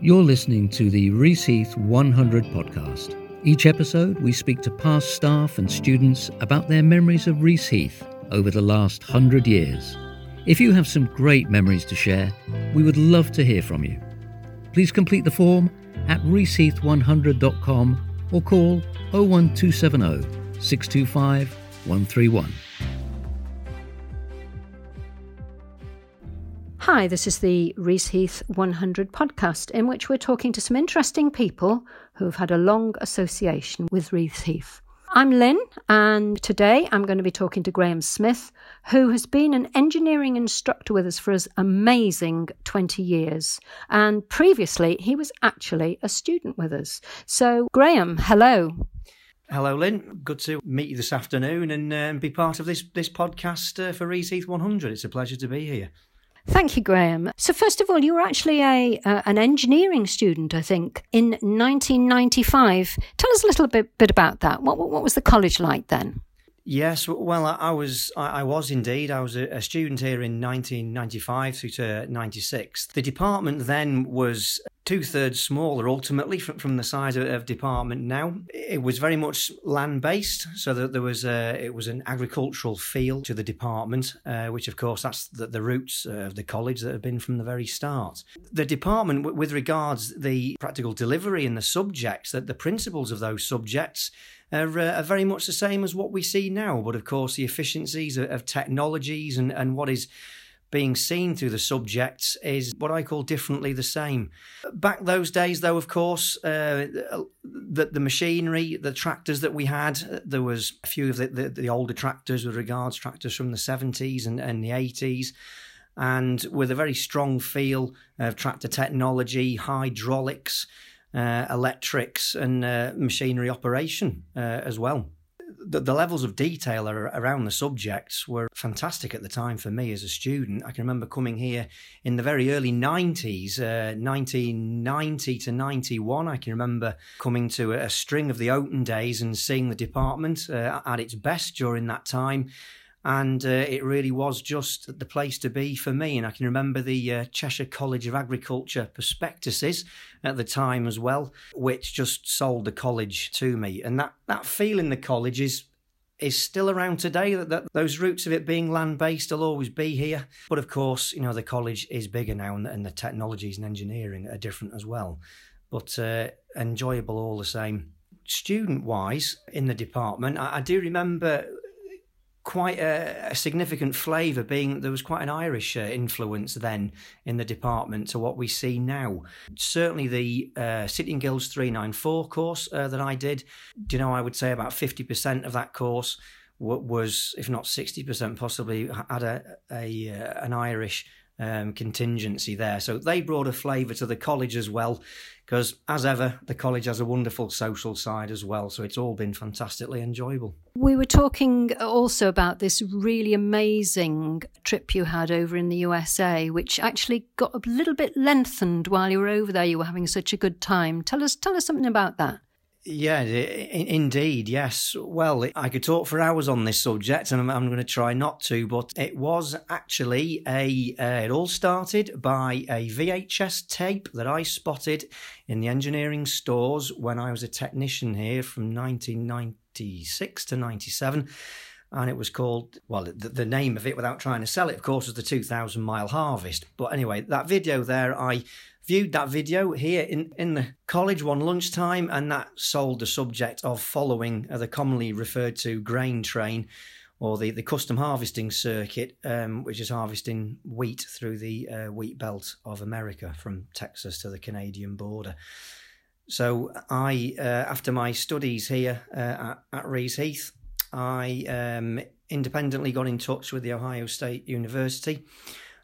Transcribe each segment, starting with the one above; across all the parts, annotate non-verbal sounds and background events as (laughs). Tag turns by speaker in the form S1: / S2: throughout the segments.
S1: You're listening to the Reaseheath 100 podcast. Each episode, we speak to past staff and students about their memories of Reaseheath over the last hundred years. If you have some great memories to share, we would love to hear from you. Please complete the form at reaseheath100.com or call 01270 625 131.
S2: Hi, this is the Reaseheath 100 podcast, in which we're talking to some interesting people who've had a long association with Reaseheath. I'm Lynne, and today I'm going to be talking to Graeme Smith, who has been an engineering instructor with us for his amazing 20 years. And previously, he was actually a student with us. So, Graeme, hello.
S3: Hello, Lynne. Good to meet you this afternoon and uh, be part of this this podcast uh, for Reaseheath 100. It's a pleasure to be here.
S2: Thank you, Graeme. So, first of all, you were actually a uh, an engineering student, I think, in 1995. Tell us a little bit, bit about that. What, what was the college like then?
S3: Yes, well, I was I was indeed. I was a student here in 1995 through to 96. The department then was two thirds smaller ultimately from, from the size of, of department now. It was very much land based, so that there was a, it was an agricultural feel to the department, uh, which of course that's the, the roots of the college that have been from the very start. The department, with regards the practical delivery and the subjects, that the principles of those subjects are, uh, are, very much the same as what we see now. But of course, the efficiencies of, of technologies and, and what is being seen through the subjects is what I call differently the same. Back those days, though, of course, uh, the, the machinery, the tractors that we had, there was a few of the, the, the older tractors with regards tractors from the 70s and, and the 80s and with a very strong feel of tractor technology, hydraulics, uh, electrics, and uh, machinery operation uh, as well. The, the, levels of detail around the subjects were fantastic at the time for me as a student. I can remember coming here in the very early 90s, 1990 uh, to 91. I can remember coming to a, a, string of the open days and seeing the department uh, at its best during that time and uh, it really was just the place to be for me. And I can remember the uh, Cheshire College of Agriculture prospectuses at the time as well, which just sold the college to me. And that, that feel in the college is is still around today. That, that those roots of it being land based will always be here. But of course, you know the college is bigger now, and, and the technologies and engineering are different as well. But uh, enjoyable all the same. Student wise, in the department, I do remember quite a, a significant flavour, being there was quite an Irish uh, influence then in the department to what we see now. Certainly, the uh, and Guilds 394 course uh, that I did, you know, I would say about 50% of that course was, if not 60%, possibly had a, a uh, an Irish um, contingency there. So they brought a flavour to the college as well, because as ever, the college has a wonderful social side as well. So it's all been fantastically enjoyable.
S2: We were talking also about this really amazing trip you had over in the USA, which actually got a little bit lengthened while you were over there. You were having such a good time. Tell us, tell us something about that.
S3: Yeah, indeed, yes. Well, I could talk for hours on this subject, and I'm, going to try not to. But it was actually a. Uh, it all started by a VHS tape that I spotted in the engineering stores when I was a technician here from 1996 to 97 and it was called well the, the, name of it without trying to sell it of course was the 2000 mile harvest but anyway that video there i viewed that video here in, in the college one lunchtime, and that sold the subject of following the commonly referred to grain train or the, the custom harvesting circuit, um, which is harvesting wheat through the uh, wheat belt of America from Texas to the Canadian border. So I, uh, after my studies here uh, at, at Reaseheath, I um, independently got in touch with the Ohio State University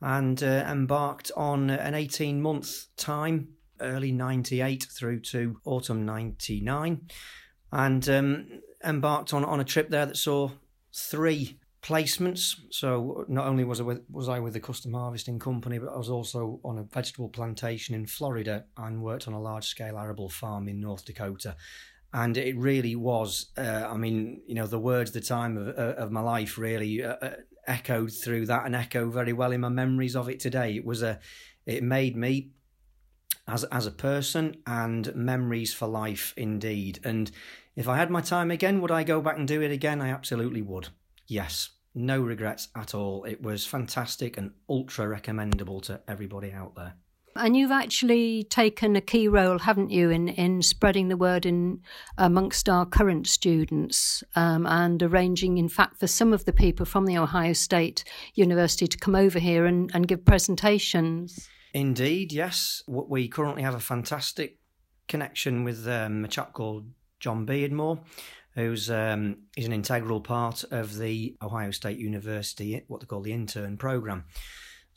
S3: and uh, embarked on an 18 month time, early 98 through to autumn 99, and um, embarked on, on a trip there that saw three placements. So not only was I with, was I with the custom harvesting company, but I was also on a vegetable plantation in Florida and worked on a large scale arable farm in North Dakota. And it really was, uh, I mean, you know, the words, the time of, uh, of my life really uh, uh echoed through that and echo very well in my memories of it today. It was a, it made me as as a person and memories for life indeed. And if I had my time again, would I go back and do it again? I absolutely would. Yes, no regrets at all. It was fantastic and ultra recommendable to everybody out there.
S2: And you've actually taken a key role, haven't you, in, in spreading the word in amongst our current students um, and arranging, in fact, for some of the people from the Ohio State University to come over here and, and give presentations.
S3: Indeed, yes. We currently have a fantastic connection with um, a chap called John Beardmore, who's um, is an integral part of the Ohio State University, what they call the intern program.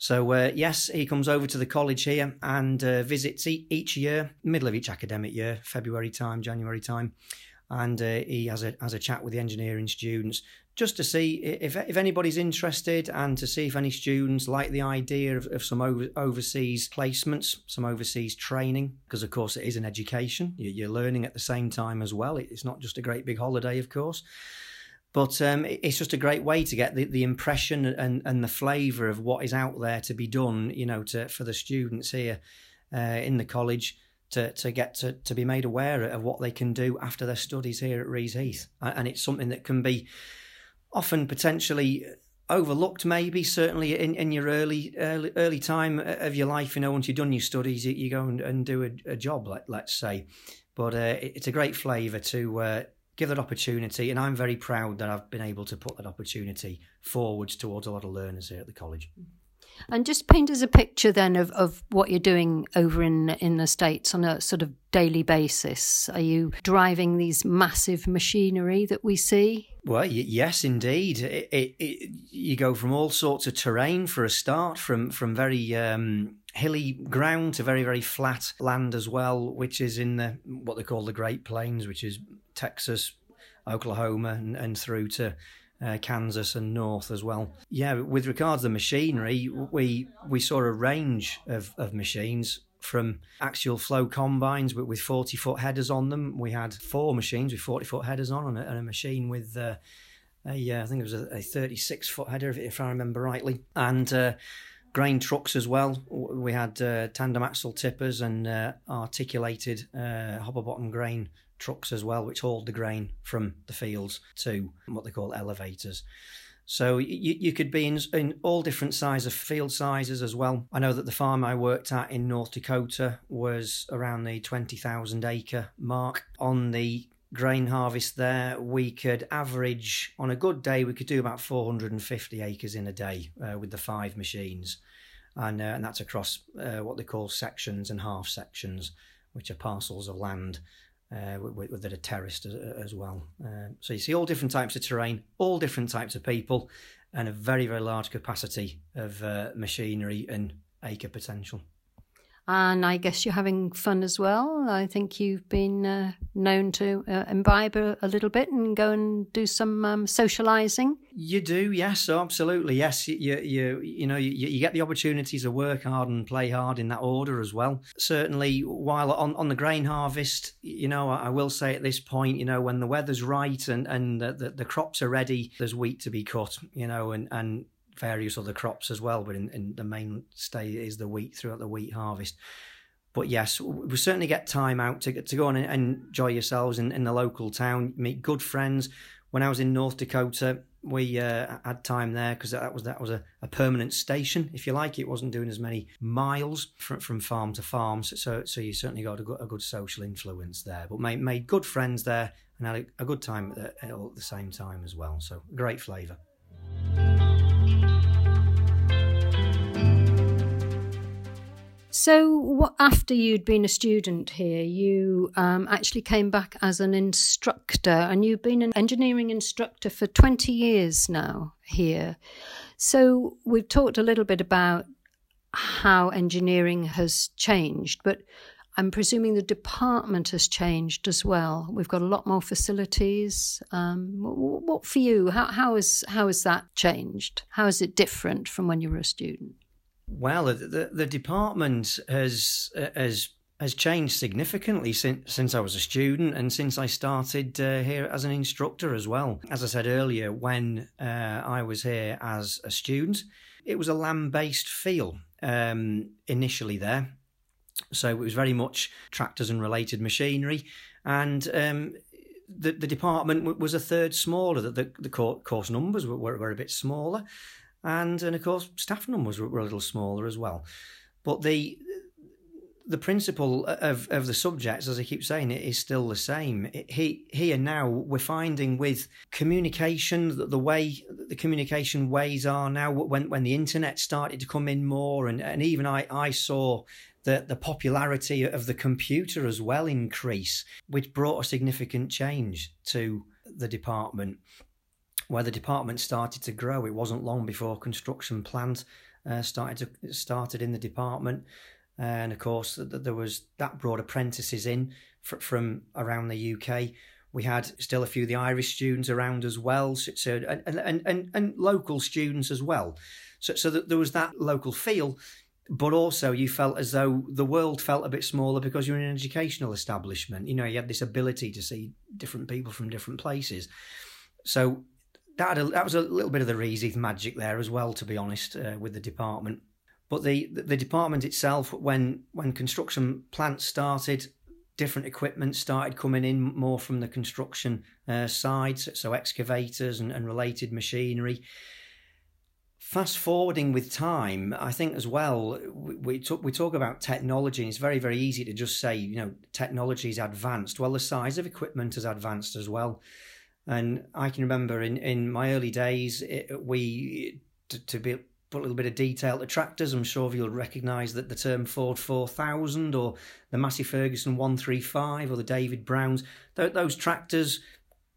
S3: So uh, yes, he comes over to the college here and uh, visits e- each year, middle of each academic year, February time, January time, and uh, he has a has a chat with the engineering students just to see if if anybody's interested and to see if any students like the idea of, of some over, overseas placements, some overseas training, because of course it is an education. You're learning at the same time as well. It's not just a great big holiday, of course. But um, it's just a great way to get the, the impression and, and the flavour of what is out there to be done, you know, to, for the students here uh, in the college to, to get to, to be made aware of what they can do after their studies here at Reaseheath. And it's something that can be often potentially overlooked maybe certainly in, in your early, early early time of your life you know once you've done your studies you, you go and, and do a, a, job let, let's say but uh, it's a great flavour to uh, give that opportunity. And I'm very proud that I've been able to put that opportunity forwards towards a lot of learners here at the college.
S2: And just paint us a picture then of, of what you're doing over in in the States on a sort of daily basis. Are you driving these massive machinery that we see?
S3: Well, yes, indeed. It, it, it, you go from all sorts of terrain for a start, from from very um, hilly ground to very very flat land as well, which is in the what they call the Great Plains, which is Texas, Oklahoma, and, and through to uh, Kansas and north as well. Yeah, with regards to the machinery, we we saw a range of, of machines from axial flow combines but with 40 foot headers on them. We had four machines with 40 foot headers on and a, and a machine with uh, a, uh, I think it was a, a 36 foot header if, if, I remember rightly. And uh, grain trucks as well. We had uh, tandem axle tippers and uh, articulated uh, hopper bottom grain trucks as well, which hauled the grain from the fields to what they call elevators. So you, you could be in, in all different sizes of field sizes as well. I know that the farm I worked at in North Dakota was around the 20,000 acre mark. On the grain harvest there, we could average, on a good day, we could do about 450 acres in a day uh, with the five machines. And, uh, and that's across uh, what they call sections and half sections, which are parcels of land uh, with, that are terraced as, as well. Uh, so you see all different types of terrain, all different types of people, and a very, very large capacity of uh, machinery and acre potential.
S2: And I guess you're having fun as well. I think you've been uh, known to uh, imbibe a, a, little bit and go and do some um, socialising.
S3: You do, yes, absolutely, yes. You you you know you, you get the opportunity to work hard and play hard in that order as well. Certainly, while on, on the grain harvest, you know, I will say at this point, you know, when the weather's right and and the, the, the crops are ready, there's wheat to be cut, you know, and and various other crops as well, but in, in the mainstay is the wheat throughout the wheat harvest. But yes, we certainly get time out to to go and enjoy yourselves in, in the local town, meet good friends. When I was in North Dakota, we uh, had time there because that was that was a, a, permanent station, if you like. It wasn't doing as many miles from, from farm to farm, so so you certainly got a good, a good social influence there. But made made good friends there and had a, a good time at, at the same time as well. So great flavour.
S2: So, after you'd been a student here, you um, actually came back as an instructor, and you've been an engineering instructor for 20 years now here. So, we've talked a little bit about how engineering has changed, but I'm presuming the department has changed as well. We've got a lot more facilities. Um, what, what for you? How, how, is, how has that changed? How is it different from when you were a student?
S3: Well, the, the, department has has has changed significantly since since I was a student and since I started uh, here as an instructor as well. As I said earlier, when uh, I was here as a student, it was a land based feel um, initially there. So it was very much tractors and related machinery. And um, the, the department was a third smaller. The, the, the course numbers were, were, a bit smaller. And, and of course, staff numbers were, were a little smaller as well. But the the principle of, of the subjects, as I keep saying, it is still the same. he, here now, we're finding with communication, the, the way the communication ways are now, when, when the internet started to come in more, and, and even I, I saw the, the popularity of the computer as well increase, which brought a significant change to the department. Where the department started to grow, it wasn't long before construction plans uh, started to started in the department and of course there was that brought apprentices in from around the UK. We had still a few of the Irish students around as well, so and and, and, and local students as well. So so that there was that local feel, but also you felt as though the world felt a bit smaller because you're in an educational establishment. You know, you had this ability to see different people from different places. So that a, that was a little bit of the Reese's magic there as well, to be honest, uh, with the department. But the, the department itself, when when construction plants started, different equipment started coming in more from the construction uh, side, so excavators and, and related machinery. Fast forwarding with time, I think as well, we, we, talk, we talk about technology, and it's very, very easy to just say, you know, technology is advanced. Well, the size of equipment has advanced as well. And I can remember in, in my early days, it, we to, to be put a little bit of detail to tractors. I'm sure you'll recognise that the term Ford 4000 or the Massey Ferguson 135 or the David Browns, th- those tractors,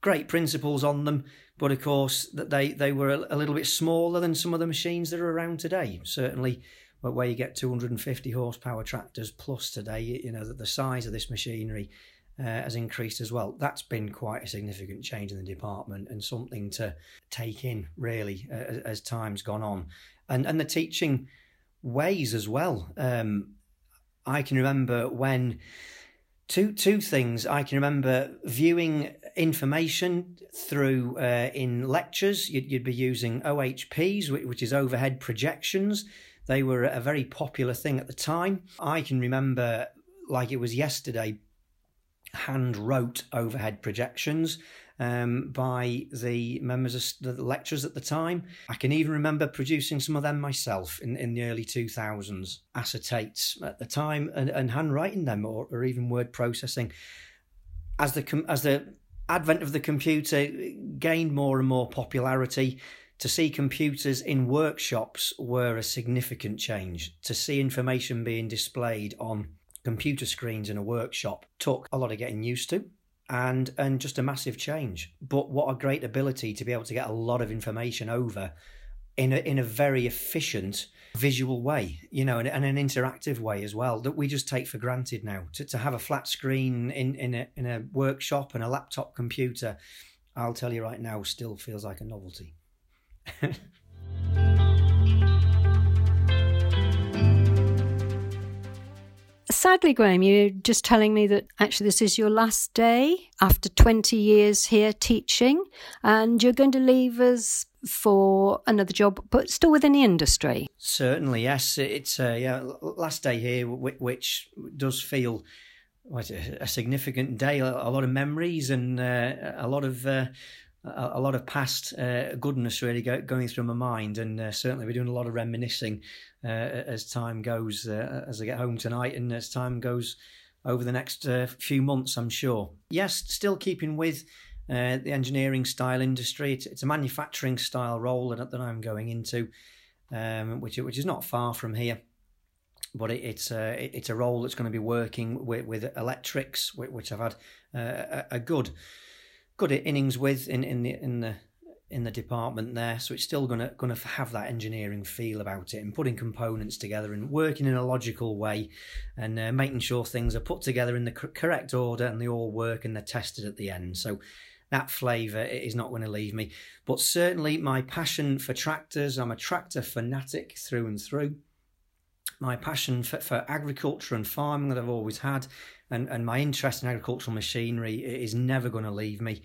S3: great principles on them, but of course that they, they were a, a, little bit smaller than some of the machines that are around today. Certainly, where you get 250 horsepower tractors plus today, you know that the size of this machinery uh, has increased as well. That's been quite a significant change in the department and something to take in really uh, as time's gone on, and and the teaching ways as well. Um, I can remember when two two things. I can remember viewing information through uh, in lectures. You'd, you'd be using OHPs, which is overhead projections. They were a very popular thing at the time. I can remember like it was yesterday hand wrote overhead projections um, by the members of the lecturers at the time. I can even remember producing some of them myself in, in the early 2000s, acetates at the time, and, and handwriting them or, or even word processing. As the, as the advent of the computer gained more and more popularity, to see computers in workshops were a significant change. To see information being displayed on computer screens in a workshop took a lot of getting used to and and just a massive change. But what a great ability to be able to get a lot of information over in a, in a very efficient visual way you know and, and an interactive way as well that we just take for granted now. To, to have a flat screen in in a, in a workshop and a laptop computer i'll tell you right now still feels like a novelty (laughs)
S2: sadly, Graeme, you're just telling me that actually this is your last day after 20 years here teaching, and you're going to leave us for another job, but still within the industry.
S3: Certainly, yes. It's uh, yeah, last day here, which does feel what, a significant day. A lot of memories and uh, a lot of. Uh, a, lot of past uh, goodness really go, going through my mind, and uh, certainly we're doing a lot of reminiscing uh, as time goes. Uh, as I get home tonight, and as time goes over the next uh, few months, I'm sure. Yes, still keeping with the engineering style industry. It's, it's, a manufacturing style role that, that I'm going into, um, which which is not far from here. But it, it's a it's a role that's going to be working with, with electrics, which I've had a, a good good innings with in, in the in the in the department there. So it's still gonna gonna have that engineering feel about it and putting components together and working in a logical way and uh, making sure things are put together in the correct order and they all work and they're tested at the end. So that flavour is not going to leave me. But certainly my passion for tractors, I'm a tractor fanatic through and through. My passion for, for agriculture and farming that I've always had, and, and my interest in agricultural machinery is never going to leave me.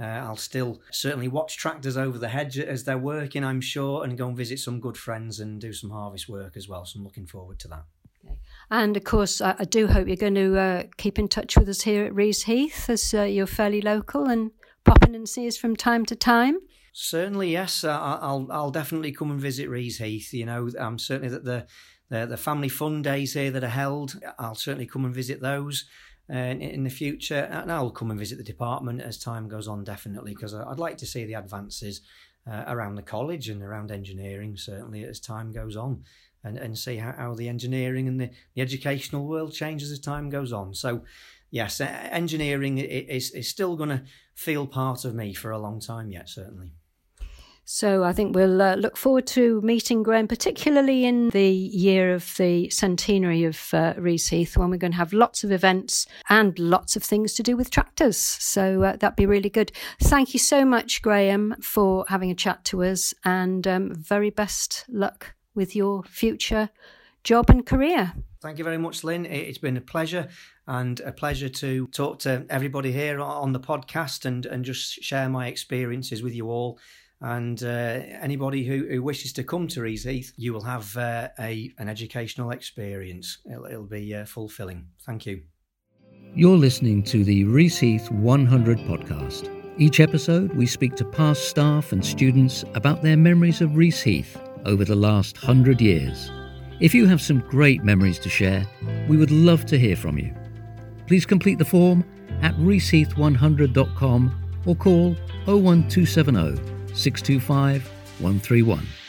S3: Uh, I'll still certainly watch tractors over the hedge as they're working, I'm sure, and go and visit some good friends and do some harvest work as well. So I'm looking forward to that.
S2: And of course, I, I do hope you're going to uh, keep in touch with us here at Reaseheath as uh, you're fairly local and pop in and see us from time to time.
S3: Certainly, yes. Uh, I'll I'll definitely come and visit Reaseheath. You know, I'm certainly that the, the the family fun days here that are held. I'll certainly come and visit those. Uh, in the future, and I'll come and visit the department as time goes on, definitely, because I'd like to see the advances uh, around the college and around engineering, certainly as time goes on, and, and see how, how the engineering and the, the educational world changes as time goes on. So, yes, engineering is, is still going to feel part of me for a long time yet, certainly.
S2: So I think we'll uh, look forward to meeting Graeme, particularly in the year of the centenary of uh, Heath, when we're going to have lots of events and lots of things to do with tractors. So uh, that'd be really good. Thank you so much, Graeme, for having a chat to us, and um, very best luck with your future job and career.
S3: Thank you very much, Lynne. It's been a pleasure and a pleasure to talk to everybody here on the podcast and, and just share my experiences with you all. And uh, anybody who, who, wishes to come to Reaseheath, you will have uh, a an educational experience. It'll, it'll be uh, fulfilling. Thank you.
S1: You're listening to the Reaseheath 100 podcast. Each episode, we speak to past staff and students about their memories of Reaseheath over the last hundred years. If you have some great memories to share, we would love to hear from you. Please complete the form at reaseheath100.com or call 01270 625 131.